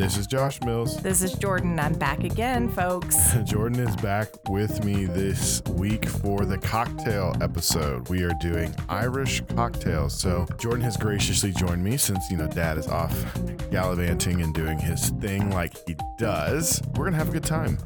This is Josh Mills. This is Jordan. I'm back again, folks. Jordan is back with me this week for the cocktail episode. We are doing Irish cocktails. So Jordan has graciously joined me since, you know, dad is off gallivanting and doing his thing like he does. We're going to have a good time.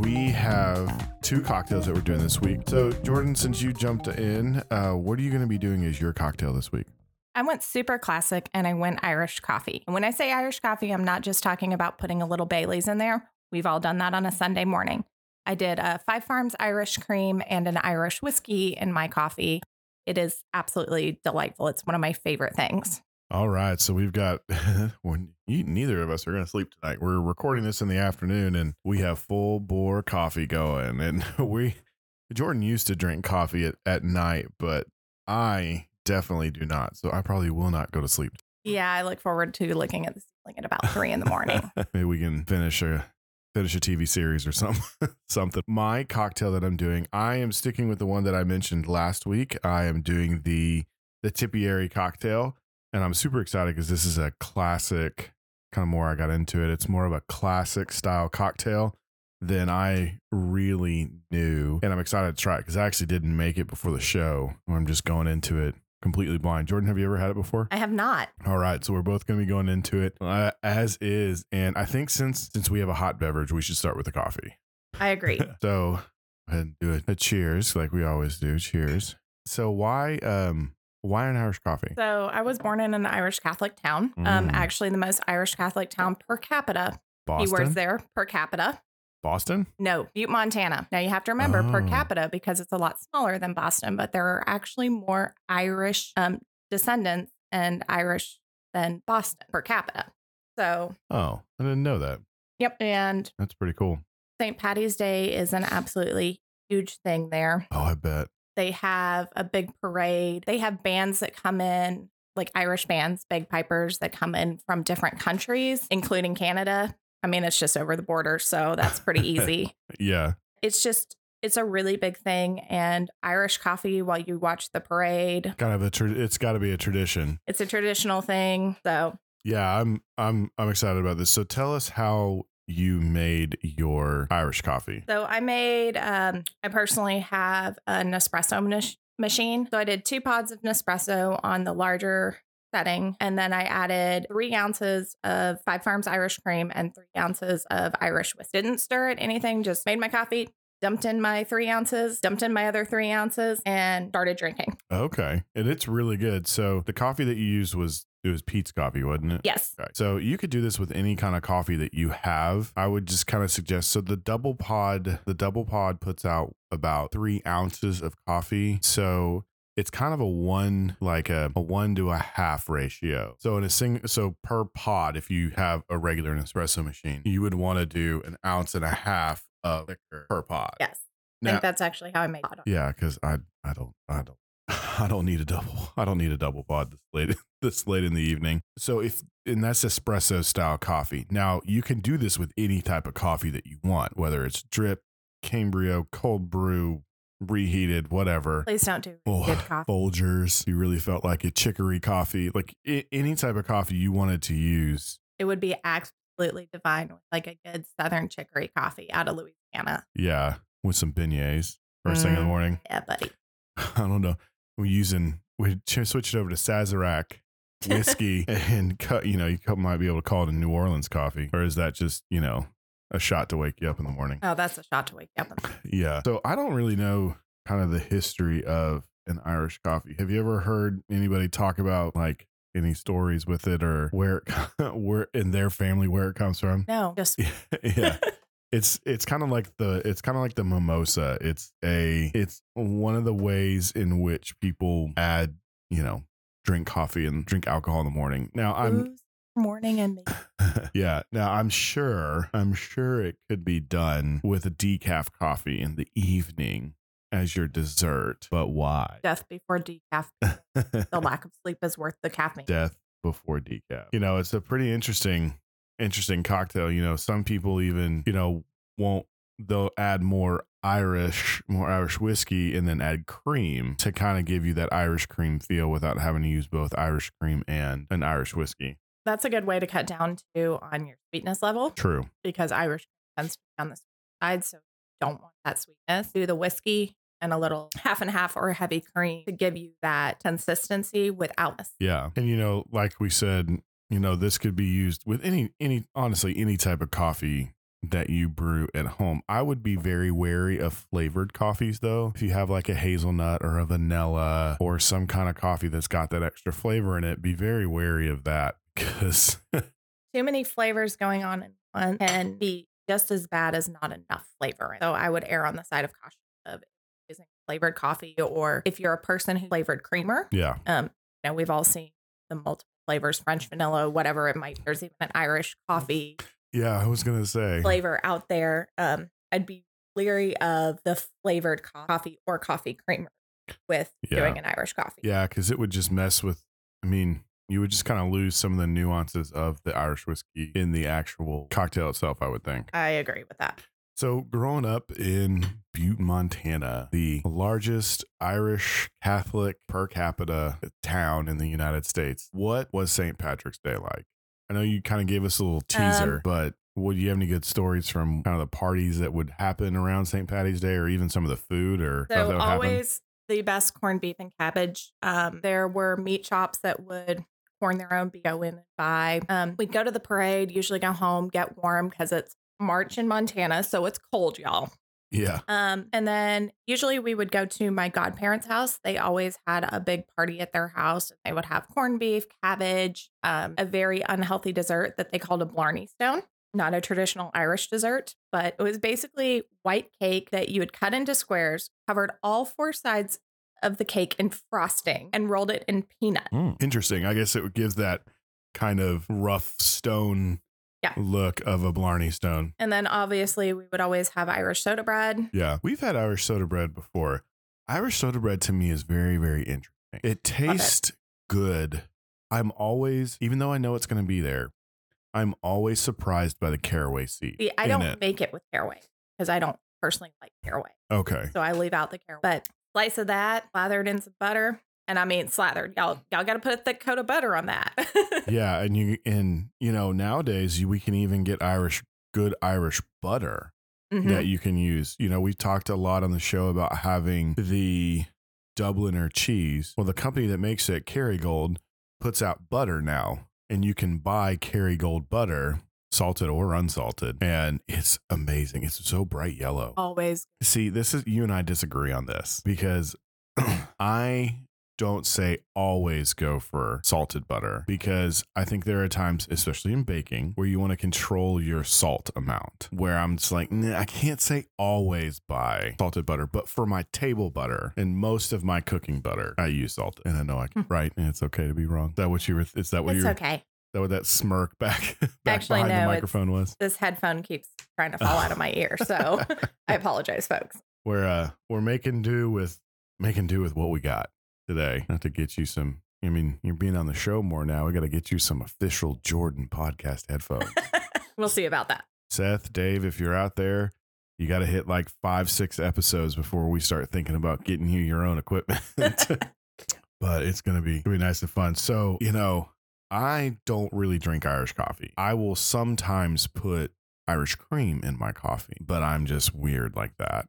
We have two cocktails that we're doing this week. So, Jordan, since you jumped in, uh, what are you going to be doing as your cocktail this week? I went super classic and I went Irish coffee. And when I say Irish coffee, I'm not just talking about putting a little Bailey's in there. We've all done that on a Sunday morning. I did a Five Farms Irish cream and an Irish whiskey in my coffee. It is absolutely delightful. It's one of my favorite things. All right, so we've got when you, neither of us are going to sleep tonight. We're recording this in the afternoon, and we have full bore coffee going. And we, Jordan used to drink coffee at, at night, but I definitely do not. So I probably will not go to sleep. Yeah, I look forward to looking at the ceiling at about three in the morning. Maybe we can finish a finish a TV series or something. something. My cocktail that I'm doing, I am sticking with the one that I mentioned last week. I am doing the the Tipperary cocktail, and I'm super excited because this is a classic. Kind of more I got into it. It's more of a classic style cocktail than I really knew, and I'm excited to try it because I actually didn't make it before the show. I'm just going into it completely blind. Jordan, have you ever had it before? I have not. All right, so we're both going to be going into it uh, as is, and I think since since we have a hot beverage, we should start with the coffee. I agree. so ahead and do it. A cheers, like we always do. Cheers. So why um why an Irish coffee? So I was born in an Irish Catholic town. Um, Mm. actually the most Irish Catholic town per capita. Boston. Keywords there per capita. Boston. No, Butte, Montana. Now you have to remember per Oh. capita because it's a lot smaller than Boston, but there are actually more Irish um, descendants and Irish than Boston per capita. So, Oh, I didn't know that. yep. And That's pretty cool. St. Patty's Day is an absolutely huge thing there. Oh, I bet. They have a big parade. They have bands that come in, like Irish bands, bagpipers that come in from different countries, including Canada. I mean, it's just over the border, so that's pretty easy. Yeah. it's just it's a really big thing and irish coffee while you watch the parade Kind of a. Tra- it's got to be a tradition. it's a traditional thing so Yeah, I'm. I'm. I'm excited about this. So tell us how you made your Irish coffee. so i made um i personally have an espresso mach- machine so i did two pods of nespresso on the larger setting and then i added three ounces of five farms irish cream and three ounces of irish whiskey didn't stir it anything just made my coffee dumped in my three ounces dumped in my other three ounces and started drinking Okay, and it's really good. So the coffee that you used was it was Peet's coffee, wasn't it? yes Okay. So you could do this with any kind of coffee that you have. I would just kind of suggest. So the double pod, the double pod puts out about three ounces of coffee. So it's kind of a one, like a, a one to a half ratio. So in a sing, so per pod, if you have a regular Nespresso machine, you would want to do an ounce and a half of liquor per pod. yes I think that's actually how I made it. yeah, because I I don't I don't I don't need a double I don't need a double pod this late this late in the evening. So if and that's espresso style coffee. Now you can do this with any type of coffee that you want, whether it's drip, Cambrio, cold brew, reheated, whatever. Please don't do Oh, good coffee. Folgers, you really felt like a chicory coffee, like I- any type of coffee you wanted to use. It would be absolutely divine with like a good Southern chicory coffee out of Louisiana. Yeah, with some beignets first thing in the Mm. morning. Yeah, buddy. I don't know. We're using we ch- switched over to Sazerac whiskey and cut. You know, you might be able to call it a New Orleans coffee, or is that just you know a shot to wake you up in the morning? Oh, that's a shot to wake you up. in. Yeah. So I don't really know kind of the history of an Irish coffee. Have you ever heard anybody talk about like any stories with it or where it, where in their family where it comes from? No, just yeah. It's it's kind of like the it's kind of like the mimosa. It's a it's one of the ways in which people add, you know, drink coffee and drink alcohol in the morning. Now I'm morning and. yeah. Now I'm sure I'm sure it could be done with a decaf coffee in the evening as your dessert. But why? death before decaf. The lack of sleep is worth the caffeine. Death before decaf. You know, it's a pretty interesting interesting cocktail. You know, some people even, you know, won't they'll add more Irish, more Irish whiskey and then add cream to kind of give you that Irish cream feel without having to use both Irish cream and an Irish whiskey. That's a good way to cut down to on your sweetness level True. because Irish tends to be on the sweet side, so don't want that sweetness. Do the whiskey and a little half and half or heavy cream to give you that consistency without. Yeah. And you know, like we said, you know, this could be used with any any honestly any type of coffee that you brew at home. I would be very wary of flavored coffees though. If you have like a hazelnut or a vanilla or some kind of coffee that's got that extra flavor in it, be very wary of that cuz Too many flavors going on in one can be just as bad as not enough flavor. So I would err on the side of caution of using flavored coffee or if you're a person who flavored creamer, yeah. um, you know, we've all seen the multiple flavors, French vanilla, whatever it might. Be. There's even an Irish coffee Yeah, I was to say. flavor out there. Um, I'd be leery of the flavored coffee or coffee creamer with Yeah. doing an Irish coffee. Yeah, cuz it would just mess with I mean, you would just kind of lose some of the nuances of the Irish whiskey in the actual cocktail itself, I would think. I agree with that. So, growing up in Butte, Montana, the largest Irish Catholic per capita town in the United States, what was St. Patrick's Day like? I know you kind of gave us a little teaser, Um, but would you have any good stories from kind of the parties that would happen around St. Patty's Day or even some of the food or So would happen? always the best corned beef and cabbage. Um, there were meat shops that would corn their own go in and buy. Um, we'd go to the parade, usually go home, get warm because it's March in Montana, so it's cold, y'all. Yeah. Um, and then usually we would go to my godparents' house. They always had a big party at their house. They would have corned beef, cabbage, um, a very unhealthy dessert that they called a Blarney Stone. Not a traditional Irish dessert, but it was basically white cake that you would cut into squares, covered all four sides of the cake in frosting, and rolled it in peanut. Mm, Interesting. I guess it gives that kind of rough stone Yeah. look of a Blarney Stone. And then obviously we would always have Irish soda bread. Yeah, we've had Irish soda bread before. Irish soda bread to me is very, very interesting. It tastes good. I'm always, even though I know it's going to be there, I'm always surprised by the caraway seed. See, I don't it. make it with caraway because I don't personally like caraway. Okay. So I leave out the caraway. But slice of that, slathered in some butter. And I mean slathered. Y'all y'all gotta put a thick coat of butter on that. Yeah, and you and you know nowadays we can even get Irish good Irish butter Mhm. that you can use. You know, we talked a lot on the show about having the Dubliner cheese. Well, the company that makes it, Kerrygold, puts out butter now, and you can buy Kerrygold butter, salted or unsalted, and it's amazing. It's so bright yellow. Always See, this is you and I disagree on this because I don't say always go for salted butter because I think there are times, especially in baking, where you want to control your salt amount. Where I'm just like, nah, I can't say always buy salted butter, but for my table butter and most of my cooking butter, I use salted. And I know I can, hmm. right, and it's okay to be wrong. Is that what you were? Is that what it's you? okay. That what that smirk back back Actually, behind no, the microphone was? This headphone keeps trying to fall out of my ear. So I apologize, folks. we're uh we're making do with making do with what we got today. Not to get you some. I mean, you're being on the show more now. We got to get you some official Jordan podcast headphones. we'll see about that. Seth, Dave, if you're out there, you got to hit like five, six episodes before we start thinking about getting you your own equipment. but it's gonna be gonna be nice and fun. So you know, I don't really drink Irish coffee. I will sometimes put Irish cream in my coffee, but I'm just weird like that.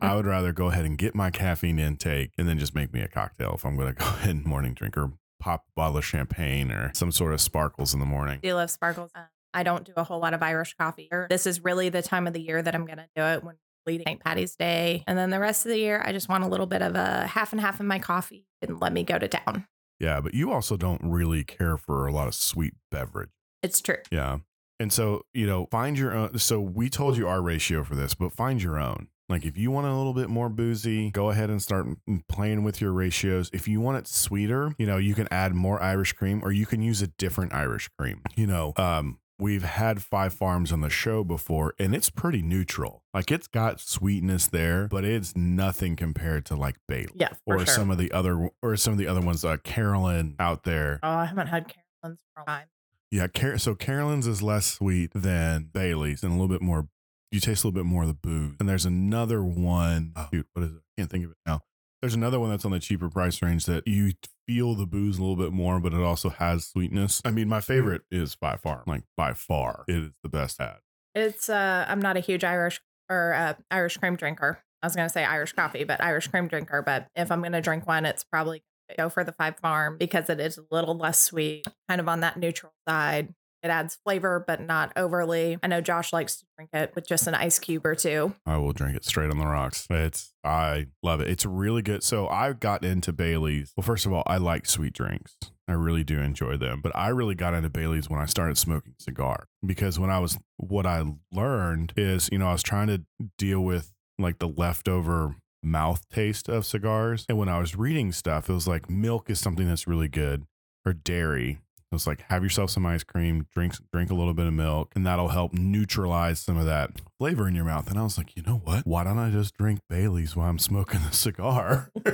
I would rather go ahead and get my caffeine intake and then just make me a cocktail if I'm going to go ahead and morning drink or pop a bottle of champagne or some sort of sparkles in the morning. do you love sparkles. Um, I don't do a whole lot of Irish coffee. This is really the time of the year that I'm going to do it when leading St. Patty's Day. And then the rest of the year, I just want a little bit of a half and half of my coffee and let me go to town. Yeah, but you also don't really care for a lot of sweet beverage. It's true. Yeah. And so, you know, find your own. So we told you our ratio for this, but find your own. Like if you want a little bit more boozy, go ahead and start playing with your ratios. If you want it sweeter, you know, you can add more Irish cream or you can use a different Irish cream. You know, um, we've had Five Farms on the show before and it's pretty neutral. Like it's got sweetness there, but it's nothing compared to like Bailey Yeah, or sure. some of the other or some of the other ones, uh, Carolan out there. oh, I haven't had Carolans for a time. Yeah, Car- so Carolans is less sweet than Bailey's and a little bit more. You taste a little bit more of the booze. And there's another one. Oh, dude, what is it? I can't think of it now. There's another one that's on the cheaper price range that you feel the booze a little bit more, but it also has sweetness. I mean, my favorite is by far, like by far, it is the best had. It's uh I'm not a huge Irish or uh, Irish cream drinker. I was gonna say Irish coffee, but Irish cream drinker. But if I'm gonna drink one, it's probably go for the Five Farm because it is a little less sweet, kind of on that neutral side. It adds flavor, but not overly. I know Josh likes to drink it with just an ice cube or two. I will drink it straight on the rocks. It's I love it. It's really good. So I got into Bailey's. Well, first of all, I like sweet drinks. I really do enjoy them. But I really got into Bailey's when I started smoking cigar because when I was what I learned is, you know, I was trying to deal with like the leftover mouth taste of cigars. And when I was reading stuff, it was like milk is something that's really good or dairy. It was like have yourself some ice cream, drink drink a little bit of milk, and that'll help neutralize some of that flavor in your mouth. And I was like, you know what? Why don't I just drink Bailey's while I'm smoking the cigar?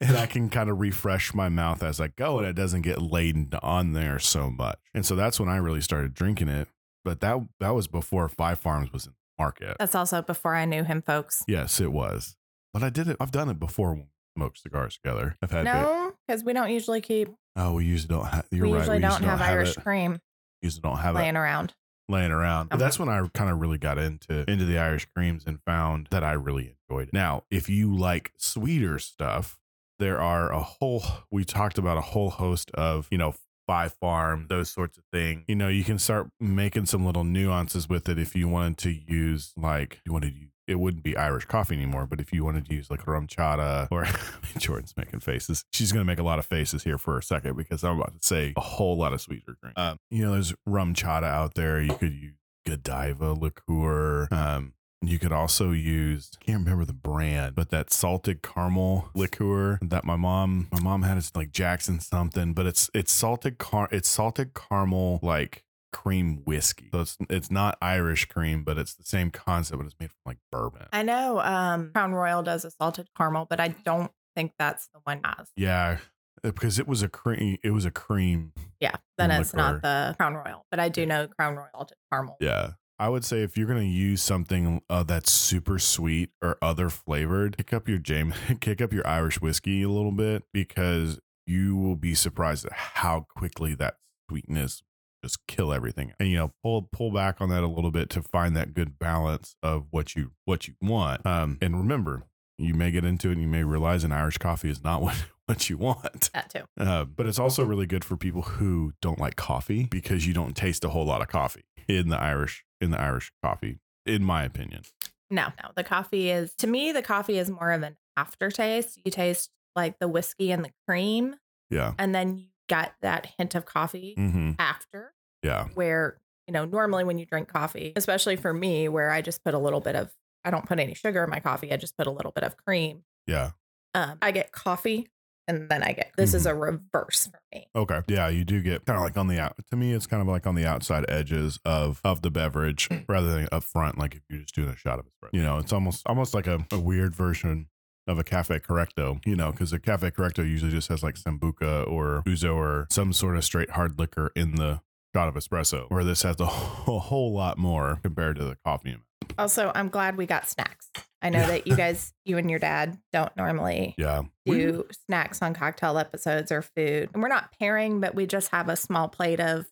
and I can kind of refresh my mouth as I go, and it doesn't get laden on there so much. And so that's when I really started drinking it. But that that was before Five Farms was in the market. That's also before I knew him, folks. Yes, it was. But I did it. I've done it before. When we smoked cigars together. I've had. No, because we don't usually keep. Oh, we usually don't. have You're we right. usually we don't usually have don't Irish it. cream Usually don't have it laying around. laying around. Okay. that's when I kind of really got into into the Irish creams and found that I really enjoyed it. Now, if you like sweeter stuff, there are a whole we talked about a whole host of, you know, five farm, those sorts of things. You know, you can start making some little nuances with it if you wanted to use like you wanted to use it wouldn't be Irish coffee anymore, but if you wanted to use like RumChata or Jordan's making faces, she's going to make a lot of faces here for a second because I'm about to say a whole lot of sweeter drink. Um, you know, there's RumChata out there. You could use Godiva liqueur. Um, you could also use I can't remember the brand, but that salted caramel liqueur that my mom my mom had is like Jackson something, but it's it's salted car it's salted caramel like cream whiskey. So it's it's not Irish cream, but it's the same concept, but it's made from like bourbon. I know um, Crown Royal does a salted caramel, but I don't think that's the one has. Yeah, uh, because it was a cream. It was a cream. Yeah, then it's liqueur. not the Crown Royal, but I do know Crown Royal did caramel. Yeah. I would say if you're gonna use something uh, that's super sweet or other flavored, kick up your James, kick up your Irish whiskey a little bit because you will be surprised at how quickly that sweetness just kill everything. And you know, pull pull back on that a little bit to find that good balance of what you what you want. Um, and remember, you may get into it and you may realize an Irish coffee is not what what you want. That too. Uh, but it's also really good for people who don't like coffee because you don't taste a whole lot of coffee in the Irish in the Irish coffee, in my opinion. No, no. The coffee is to me the coffee is more of an aftertaste. You taste like the whiskey and the cream, Yeah. and then you get that hint of coffee Mm-hmm. after. Yeah. Where you know normally when you drink coffee, especially for me, where I just put a little bit of I don't put any sugar in my coffee. I just put a little bit of cream. Yeah. Um, I get coffee, and then I get this is a reverse for me. Okay. Yeah, you do get kind of like on the out. To me, it's kind of like on the outside edges of of the beverage rather than up front. Like if you're just doing a shot of espresso, you know, it's almost almost like a, a weird version of a cafe correcto. You know, because a cafe correcto usually just has like sambuca or ouzo or some sort of straight hard liquor in the shot of espresso, where this has a whole, whole lot more compared to the coffee. Also, I'm glad we got snacks. I know Yeah. that you guys, you and your dad, don't normally Yeah. We- do snacks on cocktail episodes or food. And we're not pairing, but we just have a small plate of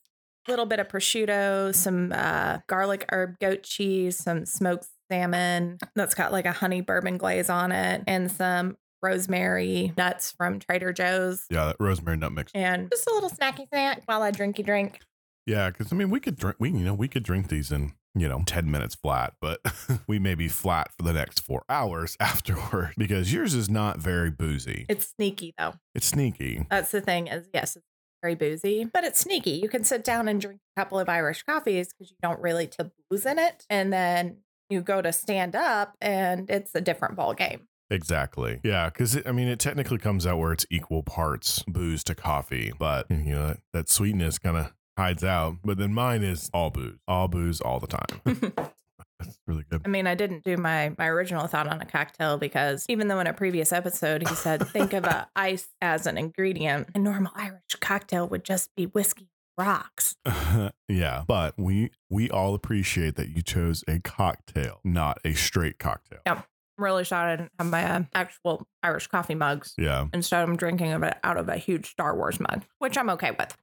a little bit of prosciutto, some uh, garlic herb goat cheese, some smoked salmon that's got like a honey bourbon glaze on it, and some rosemary nuts from Trader Joe's. yeah, that rosemary nut mix. And just a little snacky snack while I drinky drink. Yeah, because I mean, we could drink. We you know we could drink these in you know ten minutes flat, but we may be flat for the next four hours afterward because yours is not very boozy. It's sneaky though. It's sneaky. That's the thing is yes, it's very boozy, but it's sneaky. You can sit down and drink a couple of Irish coffees because you don't really to booze in it. And then you go to stand up and it's a different ball game. Exactly. Yeah, because I mean, it technically comes out where it's equal parts booze to coffee, but you know that, that sweetness kind of hides out. But then mine is all booze, all booze, all the time. That's really good. I mean, I didn't do my my original thought on a cocktail because even though in a previous episode he said think of a ice as an ingredient, a normal Irish cocktail would just be whiskey rocks. yeah, but we we all appreciate that you chose a cocktail, not a straight cocktail. Yep. I'm really sad I didn't have my uh, actual Irish coffee mugs. Yeah. Instead, I'm drinking of it out of a huge Star Wars mug, which I'm okay with.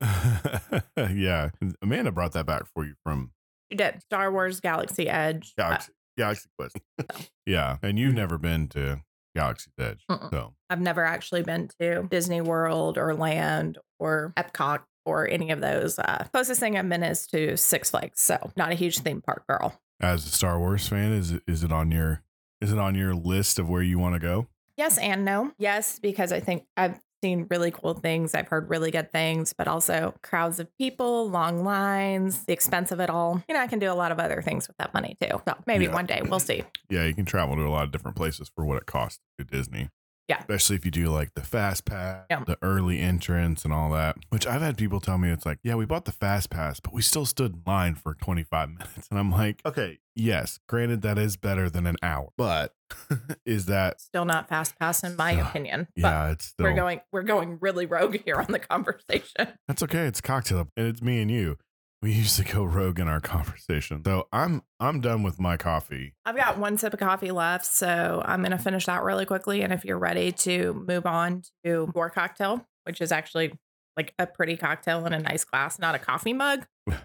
yeah. Amanda brought that back for you from You did Star Wars Galaxy Edge. Uh, Galaxy, Galaxy Quest. yeah. And you've never been to Galaxy's Edge. Mm-mm. So, I've never actually been to Disney World or Land or Epcot or any of those. Uh, closest thing I've been is to Six Flags, so not a huge theme park girl. as a Star Wars fan, is it, is it on your is it on your list of where you want to go? Yes and no. Yes, because I think I've seen really cool things. I've heard really good things, but also crowds of people, long lines, the expense of it all. You know, I can do a lot of other things with that money too. So maybe Yeah. one day we'll see. Yeah, you can travel to a lot of different places for what it costs to Disney. Yeah. Especially if you do like the fast pass, Yeah. the early entrance and all that. Which I've had people tell me it's like, yeah, we bought the fast pass, but we still stood in line for 25 minutes. And I'm like, okay, yes, granted that is better than an hour. But is that Still not fast pass in my Ugh, opinion. But yeah, it's still we're going we're going really rogue here on the conversation. That's okay. It's cocktail and it's me and you. We used to go rogue in our conversation. So I'm I'm done with my coffee. I've got one sip of coffee left, so I'm going to finish that really quickly. And if you're ready to move on to your cocktail, which is actually like a pretty cocktail in a nice glass, not a coffee mug.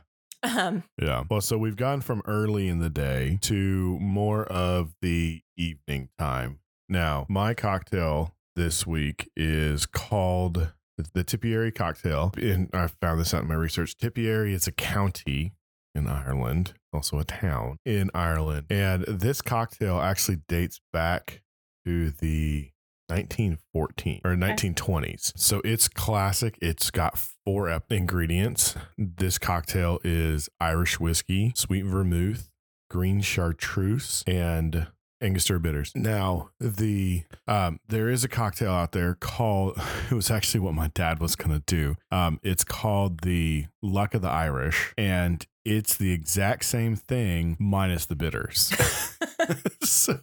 Um, Yeah. Well, so we've gone from early in the day to more of the evening time. Now, my cocktail this week is called the Tipperary cocktail. And I found this out in my research. Tipperary is a county in Ireland, also a town in Ireland. And this cocktail actually dates back to the 1914 or 1920s. So it's classic. It's got four ingredients. This cocktail is Irish whiskey, sweet vermouth, green chartreuse, and Angostura bitters. Now, the um, there is a cocktail out there called. It was actually what my dad was gonna do. Um, it's called the Luck of the Irish, and it's the exact same thing minus the bitters. so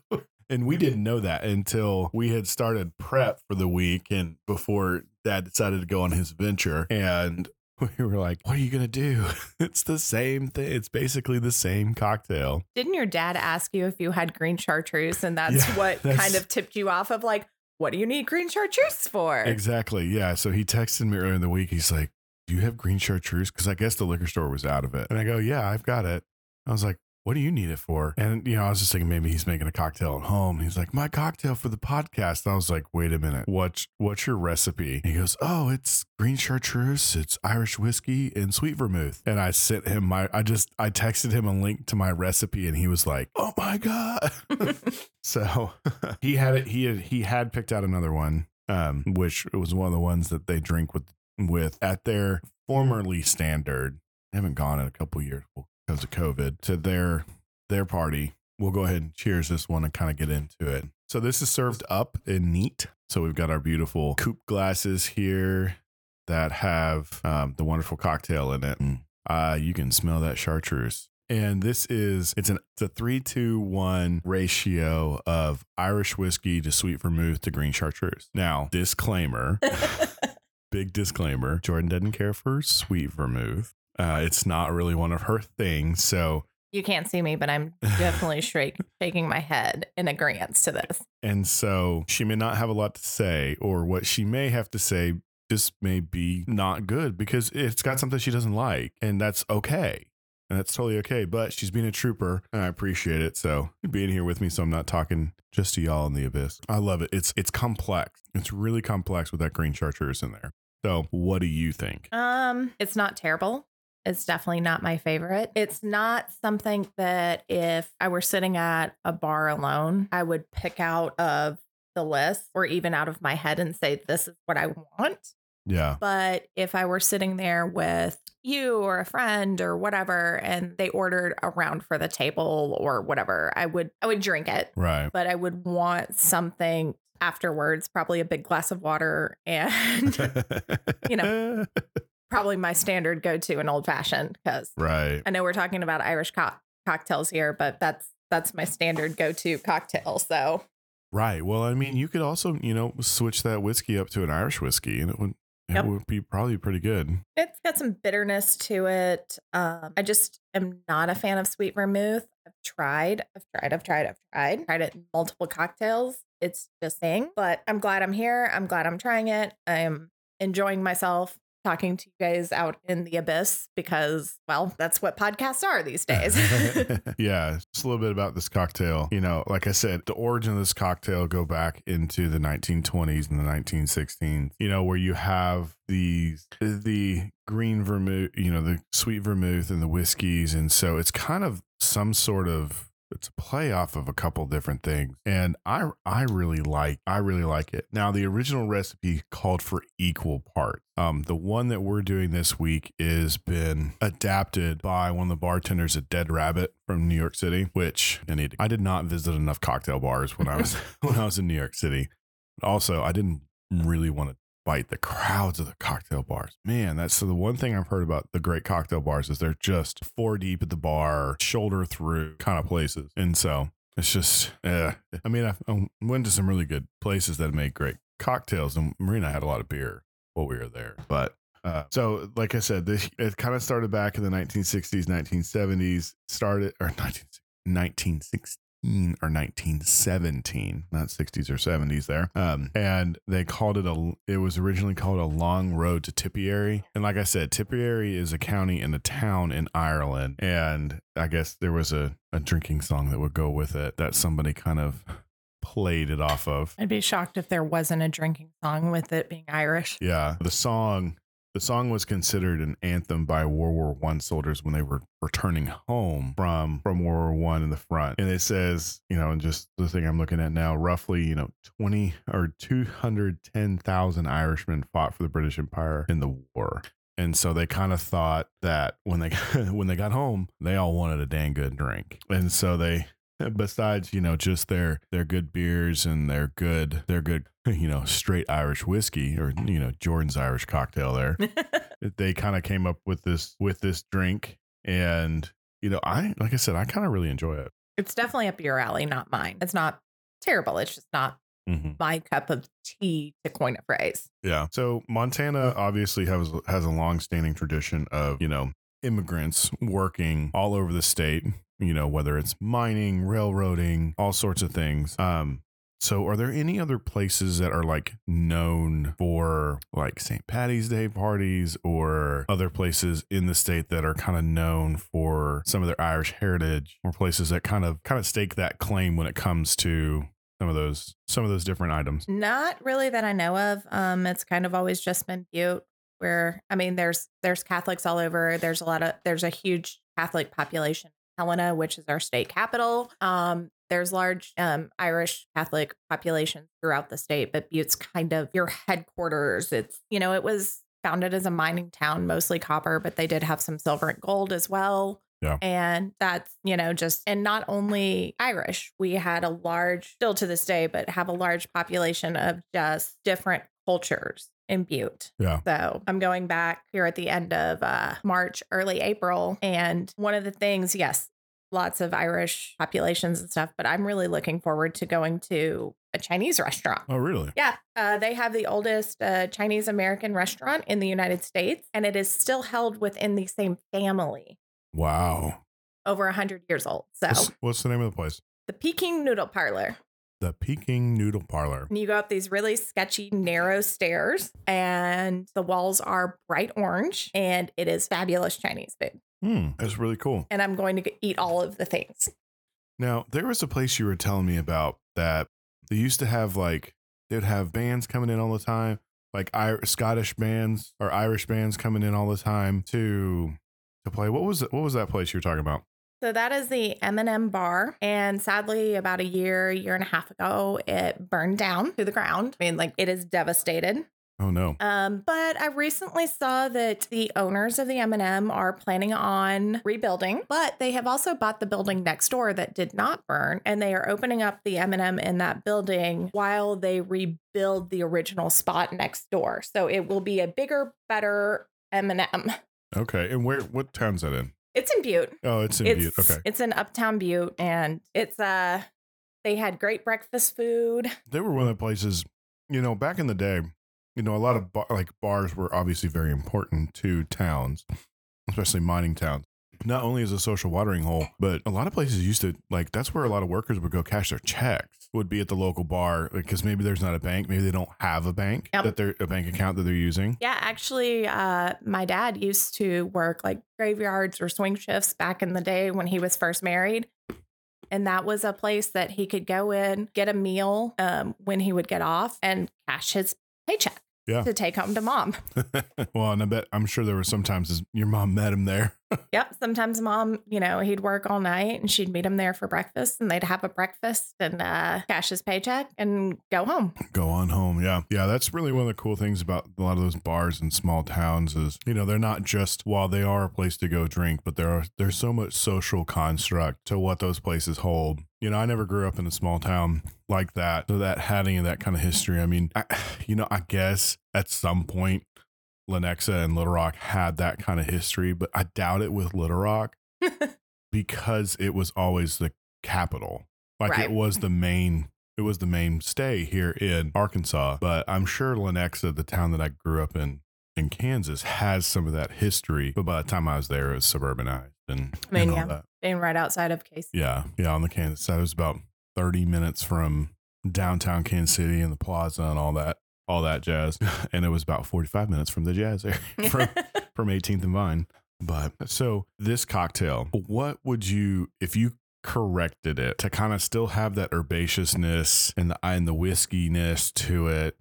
and we didn't know that until we had started prep for the week and before dad decided to go on his venture and we were like what are you going to do? It's the same thing. It's basically the same cocktail. Didn't your dad ask you if you had green chartreuse? And that's Yeah, what that's- kind of tipped you off of like, what do you need green chartreuse for? exactly yeah. So he texted me earlier in the week. He's like do you have green chartreuse? Because i guess the liquor store was out of it. And i go yeah i've got it. I was like what do you need it for? And you know, I was just thinking maybe he's making a cocktail at home. He's like, my cocktail for the podcast. And I was like, wait a minute, what's what's your recipe? And he goes, oh, it's green chartreuse, it's Irish whiskey, and sweet vermouth. And I sent him my, I just, I texted him a link to my recipe, and he was like, oh my god. so he had it. He had he had picked out another one, um, which was one of the ones that they drink with with at their formerly standard. They haven't gone in a couple years because of COVID to their their party. We'll go ahead and cheers this one and kind of get into it. So this is served up in neat. So we've got our beautiful coupe glasses here that have um, the wonderful cocktail in it. And, Uh, you can smell that chartreuse. And this is it's an it's a three to one ratio of Irish whiskey to sweet vermouth to green chartreuse. Now, disclaimer, big disclaimer: Jordan doesn't care for sweet vermouth. Uh, it's not really one of her things. So you can't see me, but I'm definitely shake, shaking my head in agreement to this. And so she may not have a lot to say, or what she may have to say just may be not good because it's got something she doesn't like. And that's okay. And that's totally okay. But she's being a trooper and I appreciate it. So being here with me so I'm not talking just to y'all in the abyss. I love it. It's it's complex. It's really complex with that green chartreuse in there. So what do you think? Um, it's not terrible. It's definitely not my favorite. It's not something that if I were sitting at a bar alone, I would pick out of the list or even out of my head and say, this is what I want. Yeah. But if I were sitting there with you or a friend or whatever, and they ordered a round for the table or whatever, I would I would drink it. Right. But I would want something afterwards, probably a big glass of water and You know. probably my standard go to an old fashioned because right. I know we're talking about Irish co- cocktails here, but that's that's my standard go to cocktail. So Right. Well, I mean, you could also, you know, switch that whiskey up to an Irish whiskey and it would it Yep. would be probably pretty good. It's got some bitterness to it. Um, I just am not a fan of sweet vermouth. I've tried, I've tried, I've tried, I've tried, tried it in multiple cocktails. It's just saying, but I'm glad I'm here. I'm glad I'm trying it. I'm enjoying myself talking to you guys out in the abyss because, well, that's what podcasts are these days. yeah, just a little bit about this cocktail. You know, like I said, the origin of this cocktail go back into the 1920s and the 1916s. You know, where you have these the green vermouth, you know, the sweet vermouth and the whiskeys, and so it's kind of some sort of it's a play off of a couple different things and i i really like i really like it. Now the original recipe called for equal parts. Um the one that we're doing this week is been adapted by one of the bartenders at dead rabbit from new york city which i need i did not visit enough cocktail bars when i was when i was in new york city. Also i didn't really want to bite the crowds of the cocktail bars. Man, that's so the one thing I've heard about the great cocktail bars is they're just four deep at the bar, shoulder through kind of places. And so it's just, yeah. I mean, I, I went to some really good places that make great cocktails, and Marina had a lot of beer while we were there. But uh, so, like I said, this it kind of started back in the 1960s, 1970s. Started or 19, 1960 or 1917, not 60s or 70s there. Um, and they called it a, it was originally called a long road to Tipperary. And like I said, Tipperary is a county and a town in Ireland. And I guess there was a, a drinking song that would go with it that somebody kind of played it off of. I'd be shocked if there wasn't a drinking song with it being Irish. Yeah. The song the song was considered an anthem by World War One soldiers when they were returning home from from World War One in the front. And it says, you know, and just the thing I'm looking at now, roughly, you know, twenty or two hundred ten thousand Irishmen fought for the British Empire in the war. And so they kind of thought that when they when they got home, they all wanted a dang good drink. And so they besides you know just their their good beers and their good their good you know straight irish whiskey or you know jordan's irish cocktail there they kind of came up with this with this drink and you know i like i said i kind of really enjoy it It's definitely up your alley, not mine. It's not terrible. It's just not mm-hmm. my cup of tea, to coin a phrase. Yeah. So Montana obviously has has a long standing tradition of, you know, immigrants working all over the state, you know, whether it's mining, railroading, all sorts of things. Um so are there any other places that are like known for like St. Patty's Day parties or other places in the state that are kind of known for some of their Irish heritage or places that kind of kind of stake that claim when it comes to some of those some of those different items? Not really that I know of. Um, it's kind of always just been Butte, where I mean, there's there's Catholics all over. There's a lot of there's a huge Catholic population. in Helena, which is our state capital. Um, there's large um, Irish Catholic populations throughout the state, but Butte's kind of your headquarters. It's you know it was founded as a mining town, mostly copper, but they did have some silver and gold as well. Yeah. And that's, you know, just, and not only Irish, we had a large, still to this day, but have a large population of just different cultures in Butte. Yeah. So I'm going back here at the end of uh, March, early April. And one of the things, yes, lots of Irish populations and stuff, but I'm really looking forward to going to a Chinese restaurant. Oh, really? Yeah, uh, they have the oldest uh, Chinese American restaurant in the United States, and it is still held within the same family, Wow. over 100 years old. So, What's, what's the name of the place? the Pekin Noodle Parlor. The Pekin Noodle Parlor. And you go up these really sketchy, narrow stairs, and the walls are bright orange, and it is fabulous Chinese food. Hmm, that's really cool. And I'm going to eat all of the things. Now, there was a place you were telling me about that they used to have like they'd have bands coming in all the time, like Ir- Scottish bands or Irish bands coming in all the time to to play. What was it? What was that place you were talking about? So that is the M&M bar. And sadly, about a year, year and a half ago, it burned down to the ground. I mean, like it is devastated. Oh no. Um, but I recently saw that the owners of the M&M are planning on rebuilding, but they have also bought the building next door that did not burn, and they are opening up the M&M in that building while they rebuild the original spot next door. So it will be a bigger, better M&M. Okay. And where what town's that in? It's in Butte. Oh, it's in it's Butte. Okay. it's in Uptown Butte, and it's uh they had great breakfast food. They were one of the places, you know, back in the day, you know, a lot of bar, like bars were obviously very important to towns, especially mining towns. Not only as a social watering hole, but a lot of places used to like that's where a lot of workers would go cash their checks. Would be at the local bar because maybe there's not a bank, maybe they don't have a bank Yep. that they're a bank account that they're using. Yeah, actually, uh, my dad used to work like graveyards or swing shifts back in the day when he was first married. And that was a place that he could go in, get a meal um, when he would get off, and cash his paycheck Yeah. to take home to mom. well, and I bet I'm sure there were sometimes your mom met him there. Yep. Sometimes mom, you know, he'd work all night and she'd meet him there for breakfast and they'd have a breakfast and uh, cash his paycheck and go home. Go on home. Yeah. Yeah. That's really one of the cool things about a lot of those bars in small towns is, you know, they're not just while they are a place to go drink, but there are there's so much social construct to what those places hold. You know, I never grew up in a small town like that. So that had any of that kind of history. I mean, I, you know, I guess at some point Lenexa and Little Rock had that kind of history, but I doubt it with Little Rock because it was always the capital. Like Right. it was the main it was the mainstay here in Arkansas. But I'm sure Lenexa, the town that I grew up in in Kansas, has some of that history. But by the time I was there, it was suburbanized and, I mean, and all yeah. that. Being right outside of Casey. Yeah. Yeah. On the Kansas side, it was about 30 minutes from downtown Kansas City and the plaza and all that, all that jazz. And it was about 45 minutes from the jazz area from, from 18th and Vine. But so this cocktail, what would you, if you corrected it to kind of still have that herbaceousness and the and the whiskiness to it,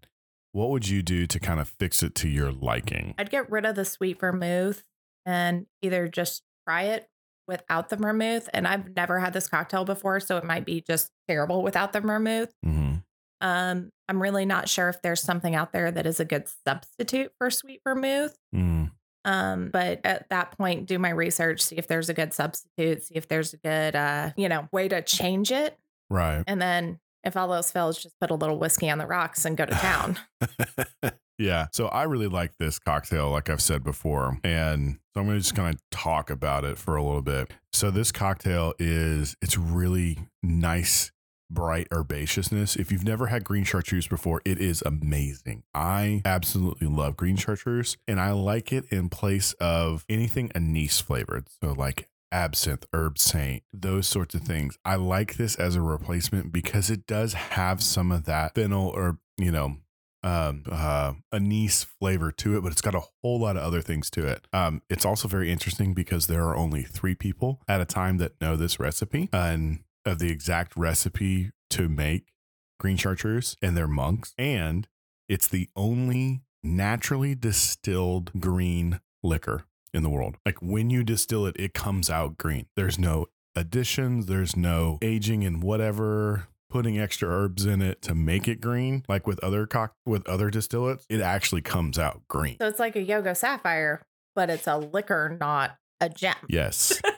what would you do to kind of fix it to your liking? I'd get rid of the sweet vermouth and either just try it without the vermouth. And I've never had this cocktail before, so it might be just terrible without the vermouth. hmm Um, I'm really not sure if there's something out there that is a good substitute for sweet vermouth. Mm. Um, but at that point, do my research, see if there's a good substitute, see if there's a good, uh, you know, way to change it. Right. And then if all else fails, just put a little whiskey on the rocks and go to town. yeah. So I really like this cocktail, like I've said before. And so I'm going to just kind of talk about it for a little bit. So this cocktail is, it's really nice, bright herbaceousness. If you've never had green chartreuse before, it is amazing. I absolutely love green chartreuse and I like it in place of anything anise flavored. So like absinthe, Herbsaint, those sorts of things. I like this as a replacement because it does have some of that fennel or, you know, um uh anise flavor to it but it's got a whole lot of other things to it. Um it's also very interesting because there are only three people at a time that know this recipe and of the exact recipe to make green chartreuse and they're monks and it's the only naturally distilled green liquor in the world. Like when you distill it it comes out green. There's no additions there's no aging and whatever putting extra herbs in it to make it green like with other cock with other distillates it actually comes out green. So it's like a Yogo Sapphire, but it's a liquor, not a gem. yes.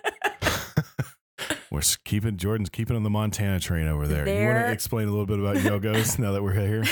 We're keeping jordan's keeping on the montana train over there, you want to explain a little bit about yogos now that we're here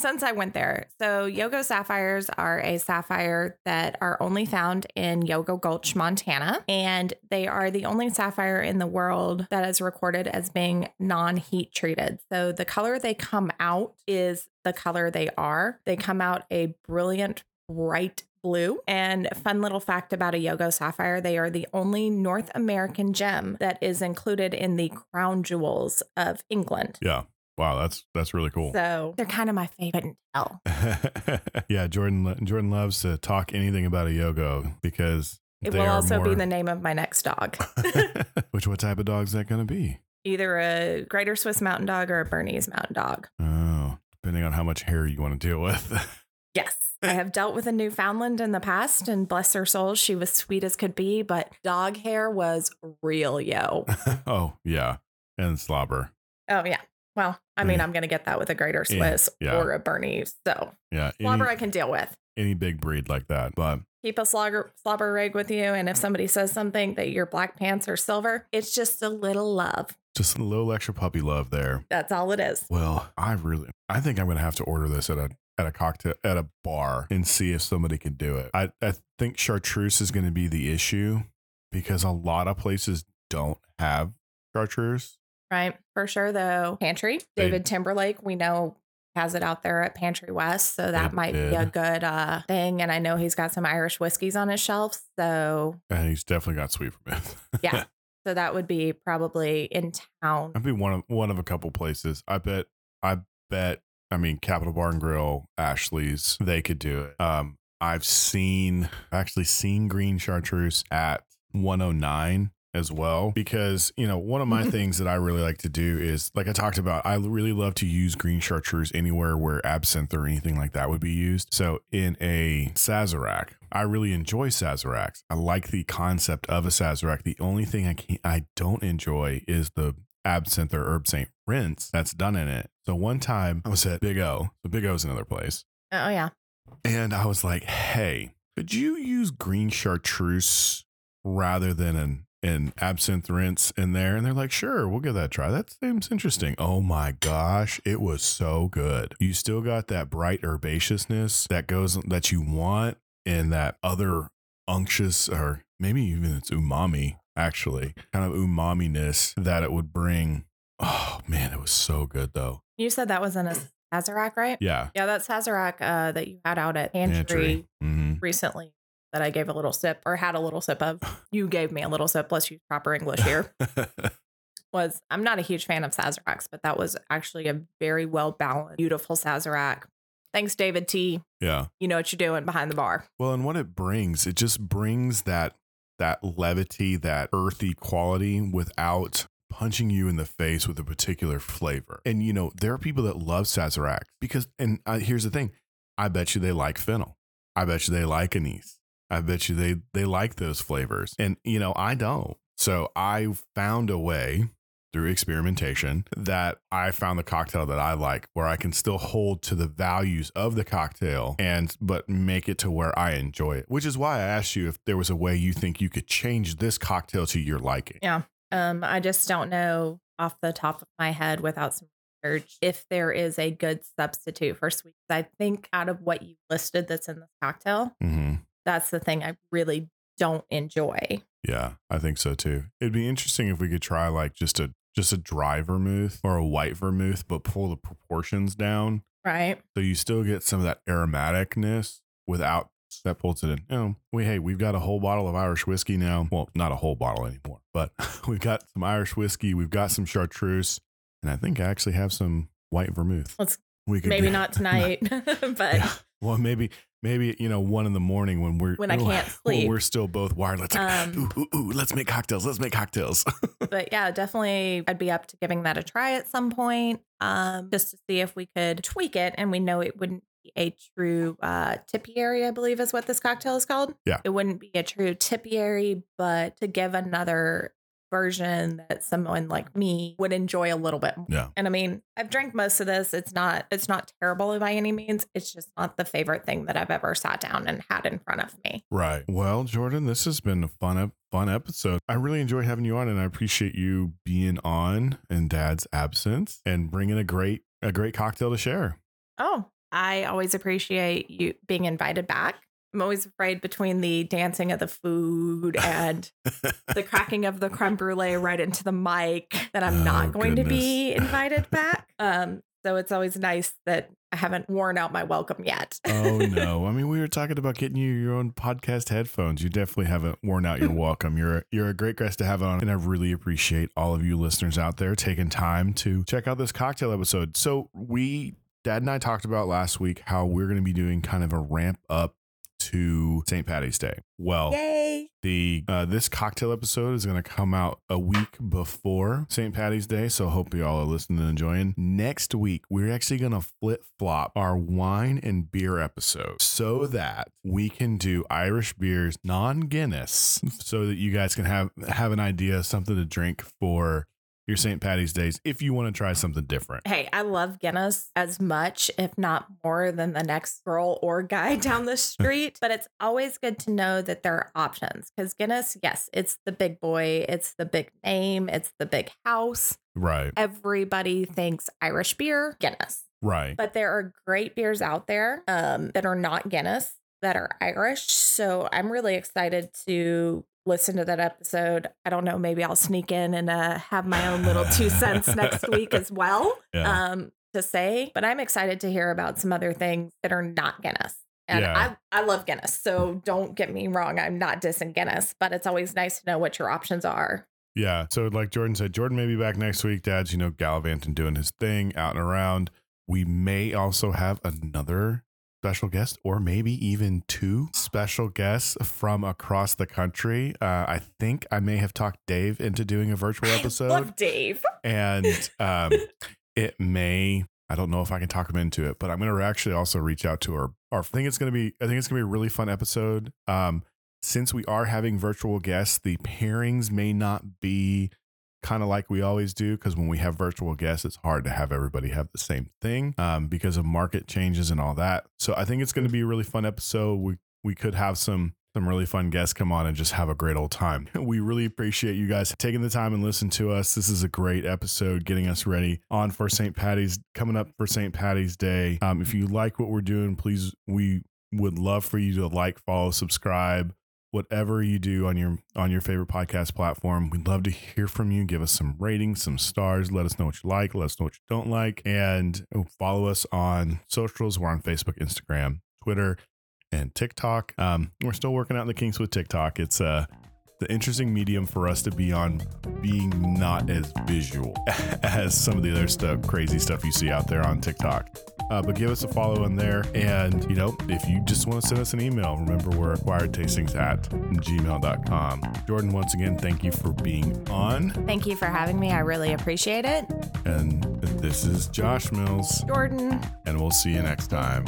Since I went there. So, Yogo sapphires are a sapphire that are only found in Yogo Gulch, Montana. And they are the only sapphire in the world that is recorded as being non heat treated. So, the color they come out is the color they are. They come out a brilliant, bright blue. And fun little fact about a Yogo sapphire they are the only North American gem that is included in the crown jewels of England. yeah wow that's that's really cool So they're kind of my favorite yeah jordan jordan loves to talk anything about a yogo because It will also be the name of my next dog. which what type of dog is that going to be Either a Greater Swiss Mountain Dog or a Bernese Mountain Dog. oh depending on how much hair you want to deal with Yes. I have dealt with a Newfoundland in the past, and bless her soul, she was sweet as could be, but dog hair was real yo. oh yeah and slobber Oh, yeah. Well, I mean, I'm going to get that with a Greater Swiss yeah. or a Bernese. So, yeah any, slobber I can deal with. any big breed like that but Keep a slobber, slobber rig with you. And if mm. somebody says something that your black pants are silver, it's just a little love. just a little extra puppy love there That's all it is. well i really i think i'm going to have to order this at a at a cocktail at a bar and see if somebody can do it i i think chartreuse is going to be the issue because a lot of places don't have chartreuse Right. For sure, though. Pantry, They- David Timberlake, we know has it out there at Pantry West, so that They might be a good uh, thing. And I know he's got some Irish whiskeys on his shelf, so And he's definitely got sweet vermouth. Yeah. so that would be probably in town. I'd be one of one of a couple places. I bet. I bet. I mean, Capital Bar and Grill, Ashley's, they could do it. Um, I've seen actually seen green chartreuse at 109 as well because you know one of my mm-hmm. things that I really like to do is like I talked about I really love to use green chartreuse anywhere where absinthe or anything like that would be used. So in a Sazerac I really enjoy Sazeracs. I like the concept of a Sazerac. The only thing I can't I don't enjoy is the absinthe or Herbsaint rinse that's done in it. So one time I was at Big O so Big O is another place. Oh, oh yeah. and I was like, hey, could you use green chartreuse rather than an, an absinthe rinse in there? And they're like, sure, we'll give that a try. That seems interesting. Oh my gosh, it was so good. You still got that bright herbaceousness that goes that you want and that other unctuous or maybe even it's umami, actually, kind of umami-ness that it would bring. Oh man, it was so good though. You said that was in a Sazerac, right? Yeah. Yeah, that Sazerac uh, that you had out at Pantry, hmm recently that I gave a little sip or had a little sip of. You gave me a little sip. Let's use proper English here. was I'm not a huge fan of Sazeracs, but that was actually a very well balanced, beautiful Sazerac. Thanks, David T. yeah. You know what you're doing behind the bar. Well, and what it brings, it just brings that that levity, that earthy quality without punching you in the face with a particular flavor. And you know, there are people that love Sazerac because and uh, here's the thing, I bet you they like fennel. I bet you they like anise. I bet you they they like those flavors. And you know, I don't. So I found a way through experimentation that I found the cocktail that I like where I can still hold to the values of the cocktail and but make it to where I enjoy it. Which is why I asked you if there was a way you think you could change this cocktail to your liking. Yeah. Um, I just don't know off the top of my head without some research if there is a good substitute for sweets. I think out of what you listed that's in this cocktail, hmm that's the thing I really don't enjoy. Yeah, I think so too. It'd be interesting if we could try like just a just a dry vermouth or a white vermouth, but pull the proportions down Right. so you still get some of that aromaticness without that pulls it in. You know, we hey, we've got a whole bottle of Irish whiskey now. Well, not a whole bottle anymore, but we've got some Irish whiskey, we've got some chartreuse, and I think I actually have some white vermouth. Let's We could maybe not tonight, but Yeah. Well, maybe maybe you know one in the morning when we're When I can't when sleep. we're still both wired. Let's like, Um, ooh, ooh, ooh, let's make cocktails. Let's make cocktails. but yeah, definitely I'd be up to giving that a try at some point. Um, just to see if we could tweak it. And we know it wouldn't be a true uh Tipperary, I believe is what this cocktail is called. Yeah. It wouldn't be a true Tipperary, but to give another version that someone like me would enjoy a little bit more. yeah. And I mean, I've drank most of this. It's not it's not terrible by any means. It's just not the favorite thing that I've ever sat down and had in front of me. Right. Well, Jordan, this has been a fun fun episode. I really enjoy having you on, and I appreciate you being on in Dad's absence and bringing a great a great cocktail to share. Oh, I always appreciate you being invited back. I'm always afraid between the dancing of the food and the cracking of the creme brulee right into the mic that I'm Oh, not going to be invited back. Um, so it's always nice that I haven't worn out my welcome yet. oh no! I mean, we were talking about getting you your own podcast headphones. You definitely haven't worn out your welcome. You're you're a great guest to have on, and I really appreciate all of you listeners out there taking time to check out this cocktail episode. So we, Dad and I talked about last week how we're going to be doing kind of a ramp up to St. Patty's Day. Well, Yay. the uh, this cocktail episode is going to come out a week before St. Patty's Day, so hope you all are listening and enjoying. Next week, we're actually going to flip flop our wine and beer episode so that we can do Irish beers, non Guinness, so that you guys can have have an idea, something to drink for your St. Patty's days if you want to try something different. Hey, I love Guinness as much, if not more, than the next girl or guy down the street. but it's always good to know that there are options because Guinness, yes, it's the big boy, it's the big name, it's the big house. Right, Everybody thinks Irish beer, Guinness. right. But there are great beers out there um, that are not Guinness that are Irish. So I'm really excited to listen to that episode. I don't know, maybe I'll sneak in and uh, have my own little two cents next week as well. Yeah. Um, to say, but I'm excited to hear about some other things that are not Guinness. And Yeah. I, I love Guinness. So don't get me wrong. I'm not dissing Guinness, but it's always nice to know what your options are. Yeah. So, like Jordan said, Jordan may be back next week. Dad's, you know, gallivanting, doing his thing out and around. We may also have another special guest, or maybe even two special guests from across the country. Uh, I think I may have talked Dave into doing a virtual episode, Love Dave. and um, it may. I don't know if I can talk him into it, but I'm going to actually also reach out to our. our I think it's going to be. I think it's going to be a really fun episode. Um, since we are having virtual guests, the pairings may not be kind of like we always do because when we have virtual guests, it's hard to have everybody have the same thing um, because of market changes and all that. So I think it's going to be a really fun episode. We we could have some some really fun guests come on and just have a great old time. We really appreciate you guys taking the time and listen to us. This is a great episode getting us ready on for St. Patty's coming up for St. Patty's Day. Um, if you like what we're doing, please we would love for you to like, follow, subscribe, whatever you do on your on your favorite podcast platform. We'd love to hear from you. Give us some ratings, some stars. Let us know what you like. Let us know what you don't like, and oh, follow us on socials. We're on Facebook, Instagram, Twitter, and TikTok. Um, we're still working out the kinks with TikTok. It's uh the interesting medium for us to be on being not as visual as some of the other stuff crazy stuff you see out there on TikTok. Uh, but give us a follow in there. And, you know, if you just want to send us an email, remember we're acquired tastings at gmail.com. Jordan, once again, thank you for being on. Thank you for having me. I really appreciate it. And this is Josh Mills, Jordan. and we'll see you next time.